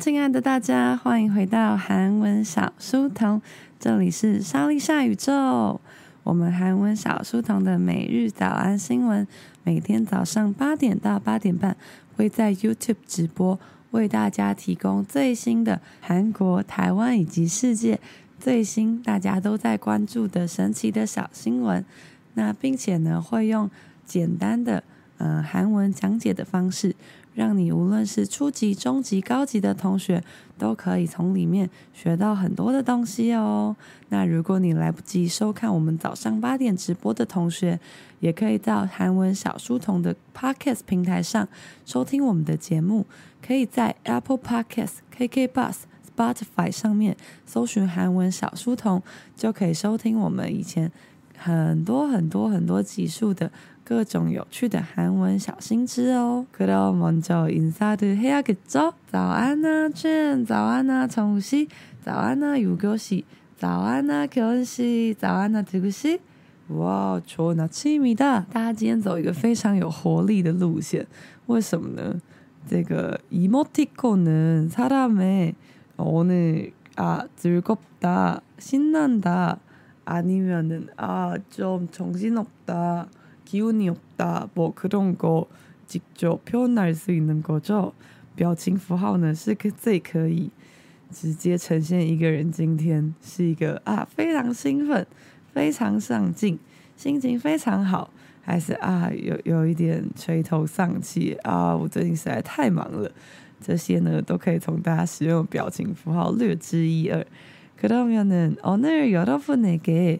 亲爱的大家，欢迎回到韩文小书童，这里是莎莉莎宇宙。我们韩文小书童的每日早安新闻，每天早上八点到八点半会在 YouTube 直播，为大家提供最新的韩国、台湾以及世界最新大家都在关注的神奇的小新闻。那并且呢，会用简单的呃韩文讲解的方式。让你无论是初级、中级、高级的同学，都可以从里面学到很多的东西哦。那如果你来不及收看我们早上八点直播的同学，也可以到韩文小书童的 Podcast 平台上收听我们的节目。可以在 Apple Podcast、KK Bus、Spotify 上面搜寻韩文小书童，就可以收听我们以前很多很多很多集数的。 各种有趣的韩文小新知哦。그럼먼저인사를해야겠죠？早安啊，卷！早安啊，청우씨！早安啊，유교 씨！早安啊，교훈 씨！早安啊，태구 씨！哇，좋은아침입니다！大家今天走一个非常有活力的路线，为什么呢？这个이모티콘은사람의오늘아즐겁다신난다아니면은아좀정신없다 기운이없다뭐그런거직접표현할수있는거죠表情符号呢是可最可以直接呈现一个人今天是一个啊非常兴奋、非常上进、心情非常好，还是啊有有一点垂头丧气啊？我最近实在太忙了，这些呢都可以从大家使用的表情符号略知一二。그러면은오늘여러분에게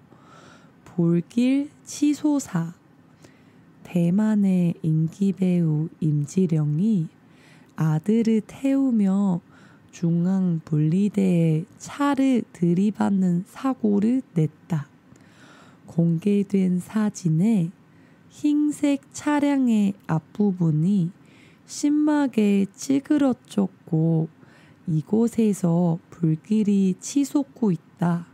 불길 치솟아 대만의 인기 배우 임지령이 아들을 태우며 중앙 분리대에 차를 들이받는 사고를 냈다. 공개된 사진에 흰색 차량의 앞부분이 심하게 찌그러졌고 이곳에서 불길이 치솟고 있다.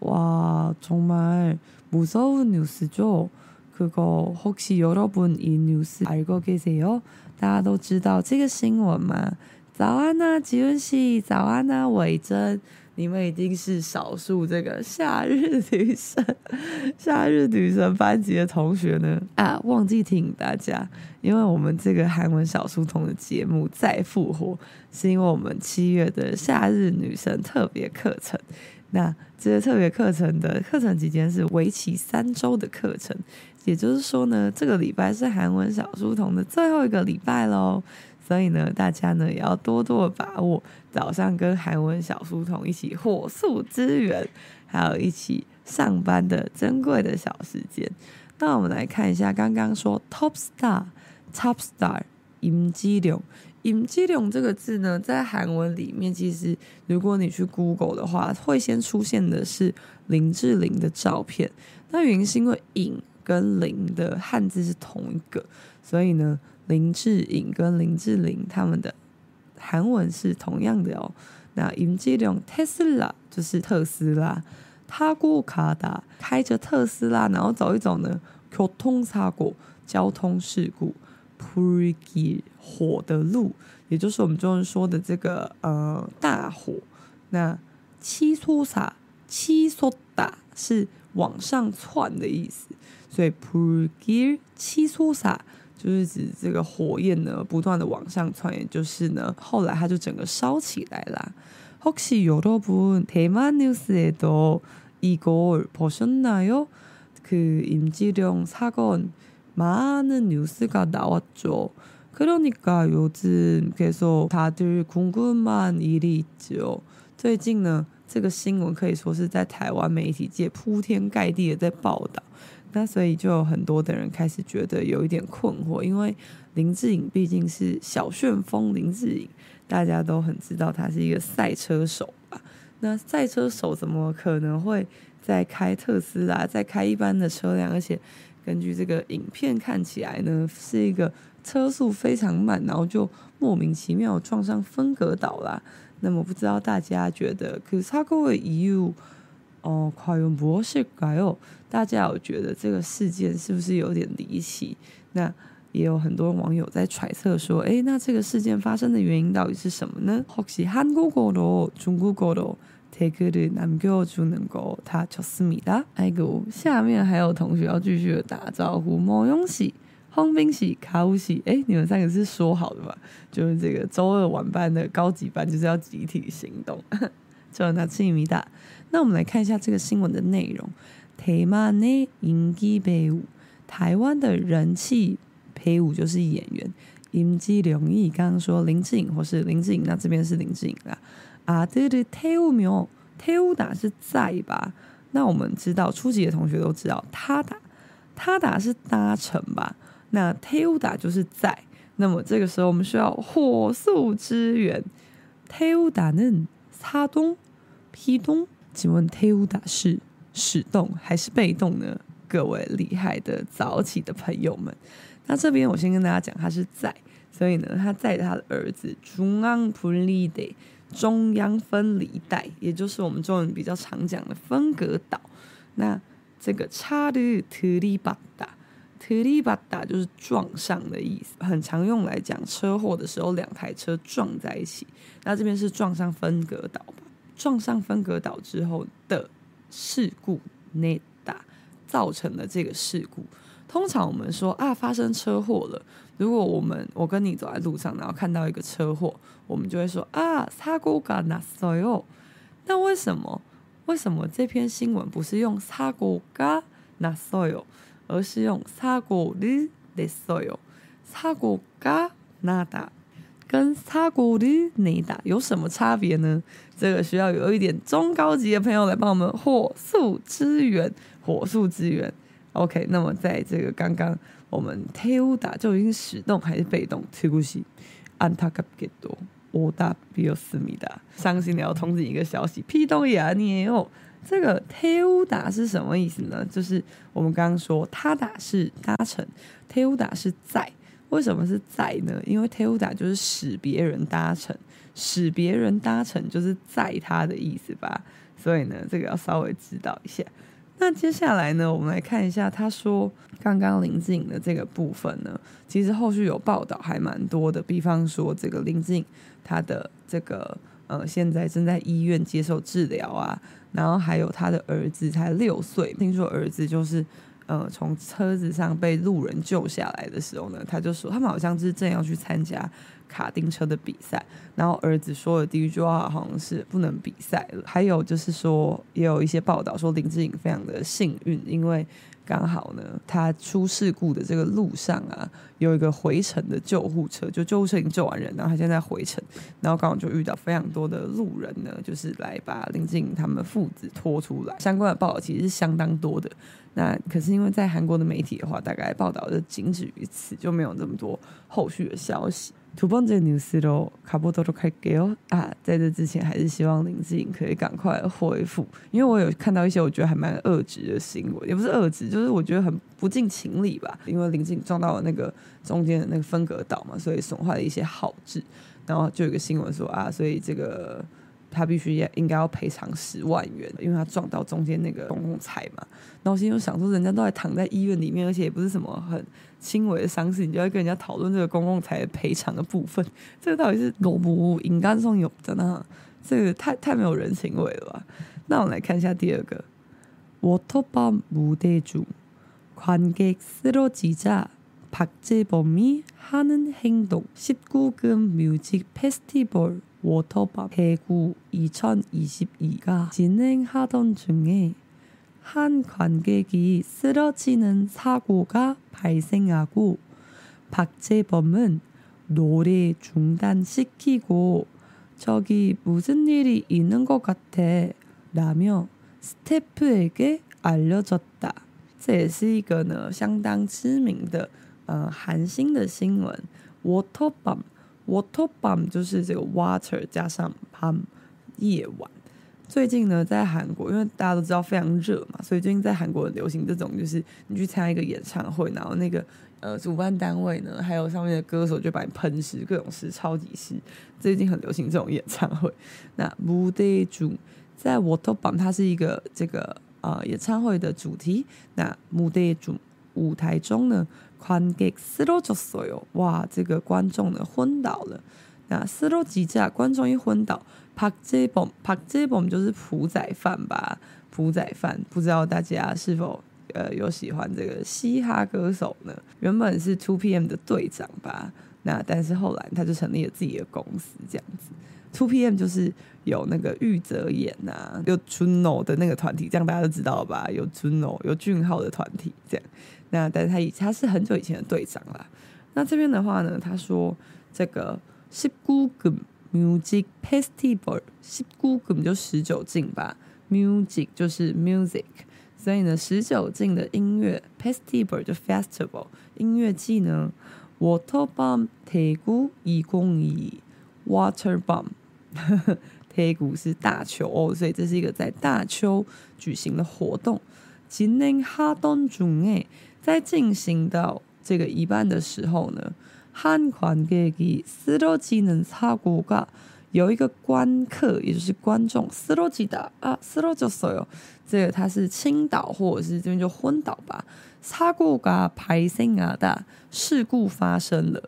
와, 정말 무서운 뉴스죠? 그거 혹시 여러분 이 뉴스 알고 계세요? 大家都知道这个新闻吗？早安啊，지훈씨早安啊，伟珍，你们已经是少数这个夏日女神、夏日女神班级的同学呢。啊，忘记提醒大家，因为我们这个韩文小书童的节目再复活，是因为我们七月的夏日女神特别课程。 那这个特别课程的课程期间是为期三周的课程，也就是说呢，这个礼拜是韩文小书童的最后一个礼拜喽。所以呢，大家呢也要多多的把握早上跟韩文小书童一起火速支援，还有一起上班的珍贵的小时间。那我们来看一下，刚刚说 Top Star Top Star 임지령 尹지룡这个字呢，在韩文里面，其实如果你去 Google 的话，会先出现的是林志玲的照片。那原因是因为“影”跟“林”的汉字是同一个，所以呢，林志颖跟林志玲他们的韩文是同样的哦。那尹지룡 Tesla 就是特斯拉，他过卡达开着特斯拉，然后走一走呢，交通事故，交通事故。불길火的路，也就是我们中文说的这个呃大火。那치솟아 치솟다是往上窜的意思，所以불길치솟아就是指这个火焰呢不断的往上窜，也就是呢后来它就整个烧起来啦。혹시여러분대만뉴스에도이걸보셨나요그임지령사건 많은 뉴스가 나왔죠. 그러니까 요즘 계속 다들 궁금한 일이 있죠. 最近呢，这个新闻可以说是在台湾媒体界铺天盖地的在报道。那所以就有很多的人开始觉得有一点困惑，因为林志颖毕竟是小旋风林志颖， 大家都很知道他是一个赛车手吧？那赛车手怎么可能会在开特斯拉，在开一般的车辆？而且 根据这个影片看起来呢，是一个车速非常慢，然后就莫名其妙撞上分隔岛啦。那么不知道大家觉得，可是他各位疑问哦，快用博士改哦，大家有觉得这个事件是不是有点离奇？那也有很多网友在揣测说，诶，那这个事件发生的原因到底是什么呢？혹시한국어로중국어로 댓글을남겨주는거다좋습니다。哎，哥，下面还有同学要继续的打招呼，莫永喜、홍빈喜、卡乌喜，哎，你们三个是说好的吧？就是这个周二晚班的高级班就是要集体行动，就那气米大。那我们来看一下这个新闻的内容：台湾的인기배우，台湾的人气。配舞就是演员，임지룡이刚刚说林志颖或是林志颖，那这边是林志颖啦。 啊，对对，태우묘태우다是载吧？那我们知道初级的同学都知道，타다 타다是搭乘吧？那태우다就是载。那么这个时候我们需要火速支援，태우다는사동피동？请问태우다是始动还是被动呢？各位厉害的早起的朋友们。那这边我先跟大家讲，他是载，所以呢，他载他的儿子中央分离带， 中央分离带，也就是我们中文比较常讲的分隔岛。那这个차를들이받다들이받다就是撞上的意思，很常用来讲车祸的时候，两台车撞在一起。那这边是撞上分隔岛吧？撞上分隔岛之后的事故，那大造成了这个事故。 通常我们说啊发生车祸了如果我们我跟你走在路上然后看到一个车祸我们就会说啊他过嘎纳嗦哟那为什么？为什么这篇新闻不是用擦过嘎纳嗦哟而是用擦过滤的嗦哟擦过嘎纳达跟擦过リ你打有什么差别呢？这个需要有一点中高级的朋友来帮我们火速支援火速支援。OK，那么在这个刚刚我们 t e u d a 就已经使动还是被动？切古西安塔卡给多我大比尔斯米达，伤心的要通知你一个消息，皮东亚尼哦。这个 t e u d a 是什么意思呢？就是我们刚刚说他打是搭乘 t e u d a 是在。为什么是在呢？因为 t e u d a 就是使别人搭乘，使别人搭乘就是在他的意思吧。所以呢，这个要稍微知道一下。那接下来呢，我们来看一下，他说刚刚林志颖的这个部分呢，其实后续有报道还蛮多的，比方说这个林志颖他的这个呃现在正在医院接受治疗啊，然后还有他的儿子才六岁，听说儿子就是呃从车子上被路人救下来的时候呢，他就说他们好像是正要去参加。卡丁车的比赛，然后儿子说的第一句话好像是不能比赛了。还有就是说，也有一些报道说林志颖非常的幸运，因为刚好呢，他出事故的这个路上啊，有一个回程的救护车，就救护车已经救完人，然后他现在回程，然后刚好就遇到非常多的路人呢，就是来把林志颖他们父子拖出来。相关的报道其实是相当多的。那可是因为在韩国的媒体的话，大概报道就仅止于此，就没有这么多后续的消息。두번째뉴스로가보도록할게요。啊，在这之前，还是希望林志颖可以赶快恢复，因为我有看到一些我觉得还蛮恶质的新闻，也不是恶质，就是我觉得很不近情理吧。因为林志颖撞到了那个中间的那个分隔岛嘛，所以损坏了一些号志，然后就有一个新闻说啊，所以这个。 他必须也应该要赔偿十万元，因为他撞到中间那个公共财嘛。然后我心里想说，人家都还躺在医院里面，而且也不是什么很轻微的伤势，你就要跟人家讨论这个公共财赔偿的部分，这个到底是有不应该送有的呢？这个太太没有人情味了吧？那我们来看一下第二个，워터밤무대중관객쓰러지자박재범이하는행동십구금뮤직페스티벌 워터밤 대구 2022가 진행하던 중에 한 관객이 쓰러지는 사고가 발생하고 박재범은 노래 중단시키고 저기 무슨 일이 있는 것 같아 라며 스태프에게 알려졌다. 这也是一个呢相当知名的呃韩星的新闻，워터밤 water 밤就是这个 water 加上밤夜晚。最近呢，在韩国，因为大家都知道非常热嘛，所以最近在韩国流行这种，就是你去参加一个演唱会，然后那个呃主办单位呢，还有上面的歌手就把你喷湿，各种湿，超级湿。最近很流行这种演唱会。那무대중在 water 밤它是一个这个呃演唱会的主题。那무대중舞台中呢， 관객쓰러졌어요。哇，这个观众呢昏倒了。那쓰러지자观众一昏倒。朴재범，朴재범就是朴宰范吧？朴宰范，不知道大家是否呃有喜欢这个嘻哈歌手呢？原本是 Two PM 的队长吧，那但是后来他就成立了自己的公司，这样子。 Two PM 就是有那个玉泽演呐、啊，有 Juno 的那个团体，这样大家都知道吧？有 Juno，有俊浩的团体，这样。那但是他以他是很久以前的队长啦。那这边的话呢，他说这个是 Google。Music Festival，十九禁就十九进吧。Music 就是 music，所以呢，十九进的音乐 Festival 就 festival 音乐季呢。Water Bomb 铁鼓一公一 Water Bomb，铁鼓是大邱哦，所以这是一个在大邱举行的活动。今年哈东中诶，在进行到这个一半的时候呢。한관객이쓰러지는사고가有一个观客，也就是观众，쓰러지다啊，쓰러졌어요。这个他是倾倒，或者是这边就昏倒吧。사고가발생하다，事故发生了。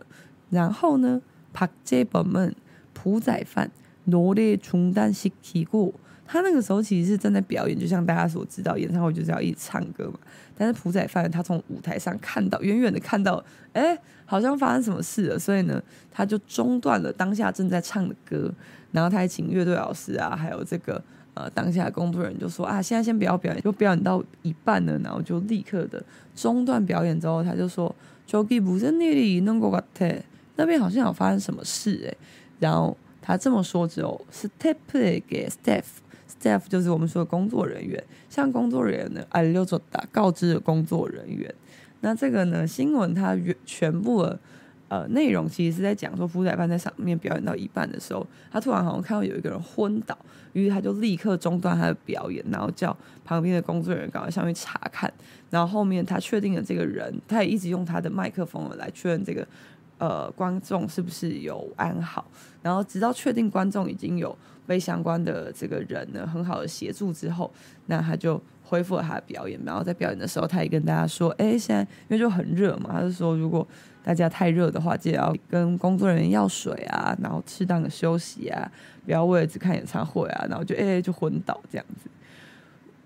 然后呢，박재범은朴宰范 노래중단시키고。他那个时候其实是正在表演，就像大家所知道，演唱会就是要一直唱歌嘛。但是朴宰范他从舞台上看到，远远的看到，哎，好像发生什么事了，所以呢，他就中断了当下正在唱的歌，然后他还请乐队老师啊，还有这个呃当下的工作人员就说啊，现在先不要表演，就表演到一半了，然后就立刻的中断表演之后，他就说，저기무슨일이있는것같아，那边好像有发生什么事哎，然后 他这么说只有 step 给 staff。Staff 就是我们说的工作人员，像工作人员呢，哎，六座打告知的工作人员。那这个呢，新闻它原全部的呃内容其实是在讲说，福仔班在上面表演到一半的时候，他突然好像看到有一个人昏倒，于是他就立刻中断他的表演，然后叫旁边的工作人员赶快上去查看。然后后面他确定了这个人，他也一直用他的麦克风来确认这个呃观众是不是有安好，然后直到确定观众已经有。被相关的这个人呢，很好的协助之后，那他就恢复了他的表演。然后在表演的时候，他也跟大家说：“哎，现在因为就很热嘛，他就说如果大家太热的话，记得要跟工作人员要水啊，然后适当的休息啊，不要为了只看演唱会啊，然后就哎就昏倒这样子。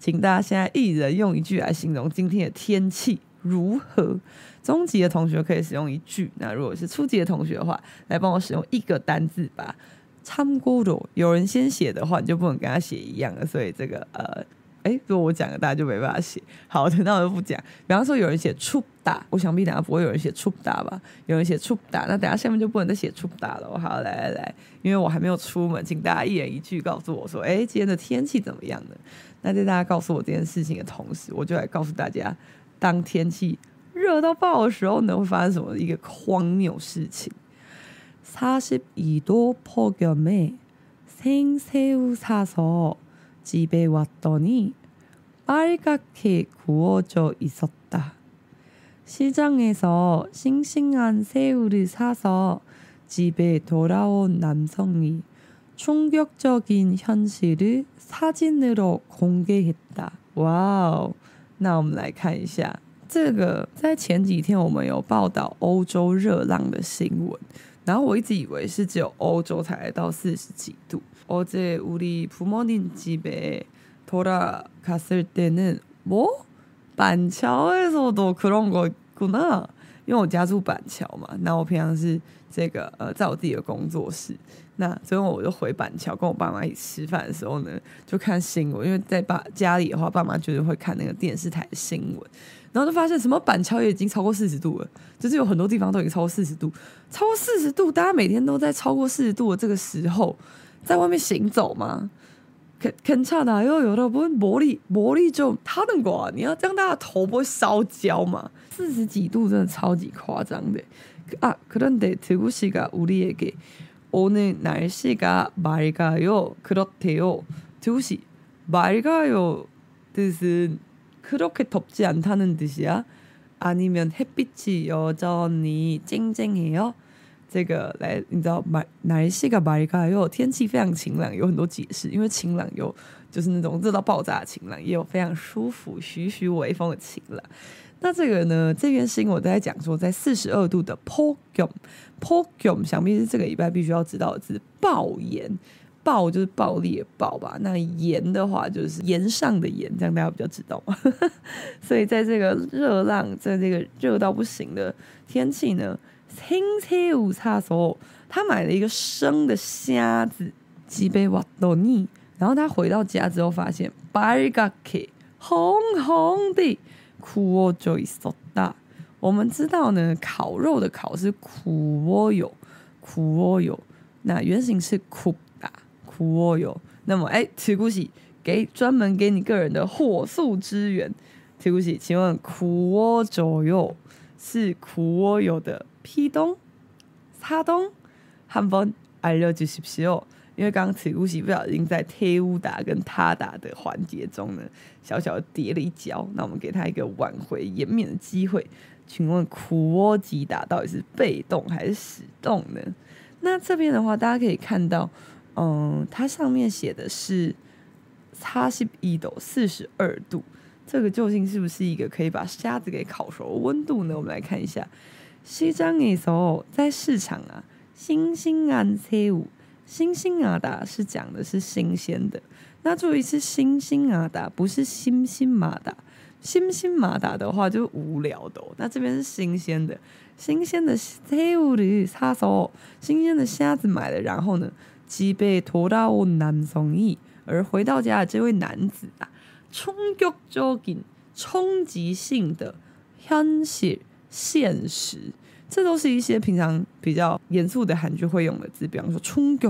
请大家现在一人用一句来形容今天的天气如何？中级的同学可以使用一句，那如果是初级的同学的话，来帮我使用一个单字吧。참고로有人先写的话，你就不能跟他写一样了，所以这个呃。 哎，如果我讲了，大家就没办法写。好的，那我就不讲。比方说，有人写出大，我想必等下不会有人写出大吧？有人写出大，那等下下面就不能再写出大了。好，来来来，因为我还没有出门，请大家一人一句告诉我说，哎，今天的天气怎么样呢？那在大家告诉我这件事情的同时，我就来告诉大家，当天气热到爆的时候呢，会发生什么一个荒谬事情？사십이도폭염에생새우사서 집에 왔더니 빨갛게 구워져 있었다. 시장에서 싱싱한 새우를 사서 집에 돌아온 남성이 충격적인 현실을 사진으로 공개했다. 와우. 那我们来看一下，这个在前几天我们有报道欧洲热浪的新闻，然后我一直以为是只有欧洲才来到四十几度。 어제 우리 부모님 집에 돌아갔을 때는 뭐? 반차에서도 그런 거 있구나. 因为我家住板桥嘛，那我平常是这个呃，在我自己的工作室。那最后我就回板桥跟我爸妈一起吃饭的时候呢，就看新闻，因为在爸家里的话，爸妈就是会看那个电视台的新闻，然后就发现什么板桥也已经超过四十度了，就是有很多地方都已经超过四十度，超过四十度，大家每天都在超过四十度的这个时候， 在外面行走吗？肯肯差的又有的不魔力魔力就他能过，你要这样，大家头不会烧焦吗？四十几度真的超级夸张的啊！可能得这个是个우리에게 오늘날씨가맑아요그렇대요두시맑아요뜻은그렇게덥지않다는뜻이야아니면햇빛이여전히쨍쨍해요 这个来，你知道买哪一些个 barika？因为天气非常晴朗，有很多解释。因为晴朗有就是那种热到爆炸的晴朗，也有非常舒服徐徐微风的晴朗。那这个呢，这件事情我在讲说，在四十二度的 po gom po gom，想必是这个礼拜必须要知道的字。暴炎暴就是暴烈暴吧？那盐的话就是盐上的盐，这样大家比较知道嘛？所以在这个热浪，在这个热到不行的天气呢？青菜午茶的时候，他买了一个生的虾子，几杯瓦多尼。然后他回到家之后，发现白嘎克红红的，苦我就一索大。我们知道呢，烤肉的烤是苦我有，苦我有。那原型是苦大苦我有。那么，哎，提古喜给专门给你个人的火速支援。提古喜，请问苦我左右是苦我有的 ？P 东、擦东，한번알려주십시오。因为刚刚此故喜不小心在태우다跟他打的环节中呢，小小的跌了一跤。那我们给他一个挽回颜面的机会。请问苦窝吉打到底是被动还是使动呢？那这边的话，大家可以看到，嗯，它上面写的是差十一度四十二度，这个究竟是不是一个可以把虾子给烤熟的温度呢？我们来看一下。 西藏的时候，在市场啊，新鲜安새우，新鲜阿达是讲的是新鲜的。那注意是新鲜阿达，不是新兴马达。新兴马达的话就无聊的。那这边是新鲜的，新鲜的새우를사서，新鲜的虾子买了，然后呢，집에돌아온남성이，而回到家的这位男子啊，冲击적인，冲击性的현실。 现实，这都是一些平常比较严肃的韩剧会用的字，比方说冲击，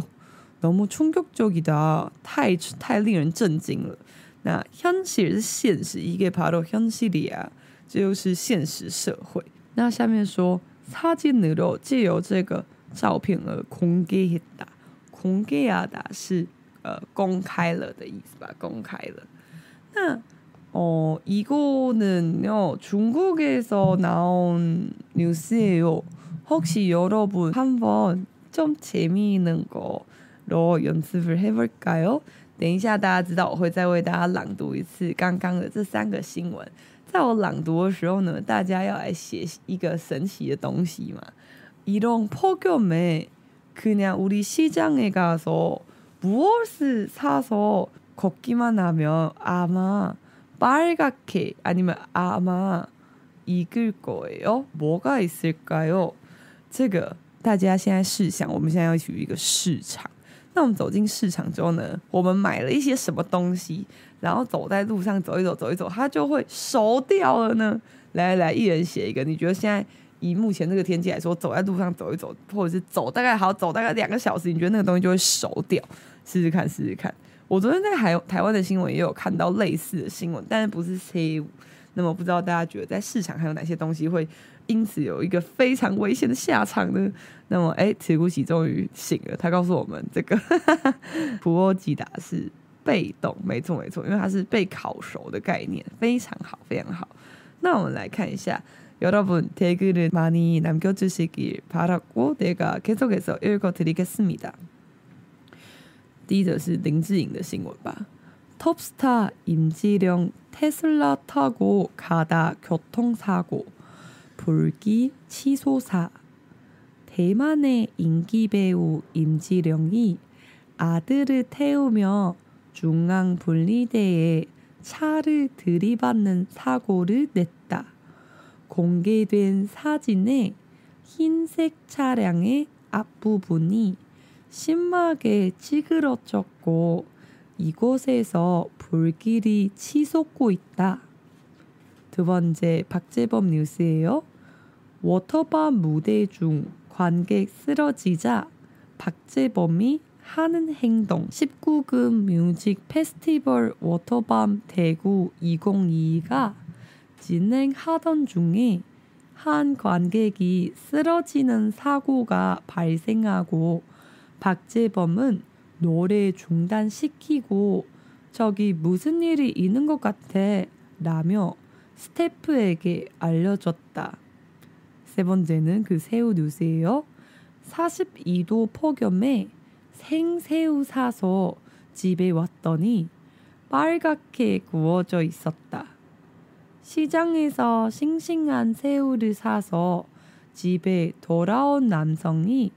너무冲击적이다，太太令人震惊了。那현실是现实，이게바로현실이야，这就是现实社会。那下面说사진으로借由这个照片而공개했다，공개하다是呃公开了的意思吧？公开了。那 哦，이거는요중국에서나온뉴스예요혹시여러분한번좀재미있는거로연습을해볼까요等一下，大家知道我会再为大家朗读一次刚刚的这三个新闻。在我朗读的时候呢，大家要来写一个神奇的东西嘛。이런폭염에그냥우리시장에가서무엇을사서걷기만하면아마 빨갛게 아니면 아마 익을 거예요. 뭐가 있을까요? 这个大家现在试想，我们现在要去一个市场。那我们走进市场之后呢，我们买了一些什么东西，然后走在路上走一走，走一走，它就会熟掉了呢。来来来，一人写一个。你觉得现在以目前这个天气来说，走在路上走一走，或者是走大概好走大概两个小时，你觉得那个东西就会熟掉？试试看，试试看。 我昨天在台台湾的新闻也有看到类似的新闻，但是不是 C 五。那么不知道大家觉得在市场还有哪些东西会因此有一个非常危险的下场呢？那么哎，铁古喜终于醒了，他告诉我们这个普欧吉达是被动，没错没错，因为它是被烤熟的概念，非常好非常好。那我们来看一下，여러분댓글을많이남겨주시길바랐고내가계속해서읽어드리겠습니다 第一则是林志颖的新闻吧。Topstar 임지령 테슬라타고가다교통사고불기치소사대만의인기배우임지령이아들을태우며중앙분리대에차를들이받는사고를냈다 공개된 사진에 흰색 차량의 앞부분이 심하게 찌그러졌고 이곳에서 불길이 치솟고 있다. 두 번째 박재범 뉴스예요. 워터밤 무대 중 관객 쓰러지자 박재범이 하는 행동 19금 뮤직 페스티벌 워터밤 대구 2022가 진행하던 중에 한 관객이 쓰러지는 사고가 발생하고 박재범은 노래 중단시키고 저기 무슨 일이 있는 것 같아 라며 스태프에게 알려줬다. 세 번째는 그 새우 뉴스예요. 42도 폭염에 생새우 사서 집에 왔더니 빨갛게 구워져 있었다. 시장에서 싱싱한 새우를 사서 집에 돌아온 남성이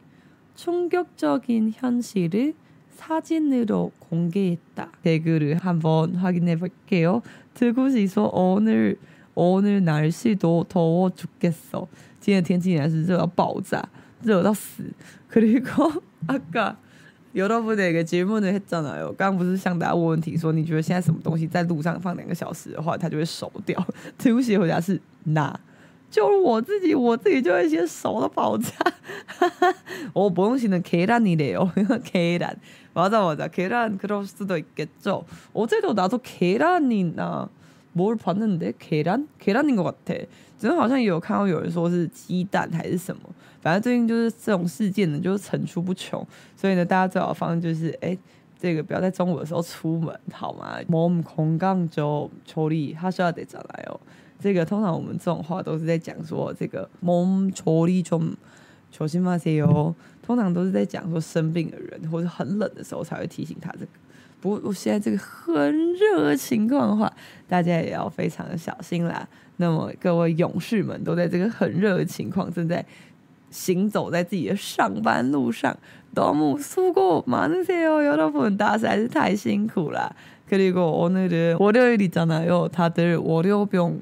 충격적인 현실을 사진으로 공개했다. 댓글을 한번 확인해 볼게요. 듣고시서 오늘 오늘 날씨도 더워 죽겠어. 今天天气也是热到爆炸，热到死。 그리고 아까 여러분에게 질문을 했잖아요. 刚不是向大家问问题说你觉得现在什么东西在路上放两个小时的话，它就会熟掉。对不起，回答是那。 就是我自己，我自己就会先熟到爆炸。我不用写계란이래요 계란 맞아 맞아. 계란 그럴 수도 있겠죠. 어제도 나도 계란이나 뭘 봤는데 계란 계란인 것 같아. 真的好像也有看到有人说是鸡蛋还是什么。反正最近就是这种事件呢，就是层出不穷。所以呢，大家最好的方式就是，哎，这个不要在中午的时候出门，好吗？몸건강좀조리하셔야되잖아요 这个通常我们这种话都是在讲说，这个몸조리좀조심하세요。通常都是在讲说生病的人或者很冷的时候才会提醒他这个。不过我现在这个很热的情况的话，大家也要非常的小心啦。那么各位勇士们都在这个很热的情况正在行走在自己的上班路上，너무수고많으세요여러분大家实在是太辛苦了。그리고오늘은월요일이잖아요다들월요병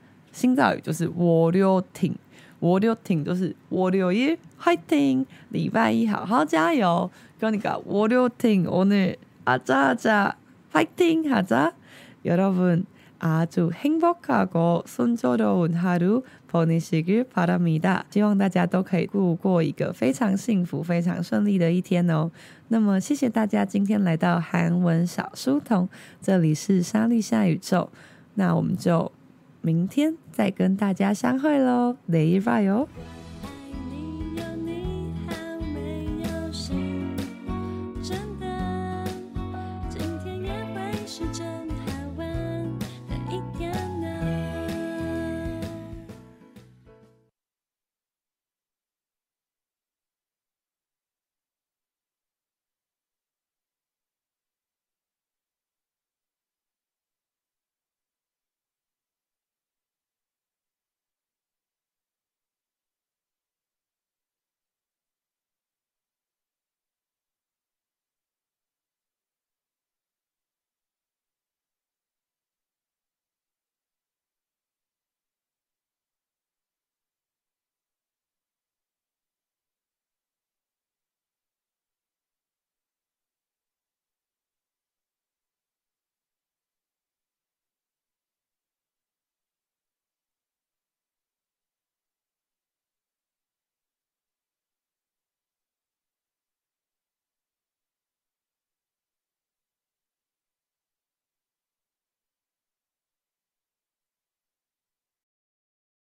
新造语就是월요팅，월요팅就是월요일 화이팅，礼拜一好好加油。그러니까월요팅오늘아자아자화이팅하자여러분아주행복하고순조로운하루보내시길바랍니다希望大家都可以度过一个非常幸福、非常顺利的一天哦。那么，谢谢大家今天来到韩文小书童，这里是莎莉夏宇宙。那我们就。 明天再跟大家相会喽，雷一发哟。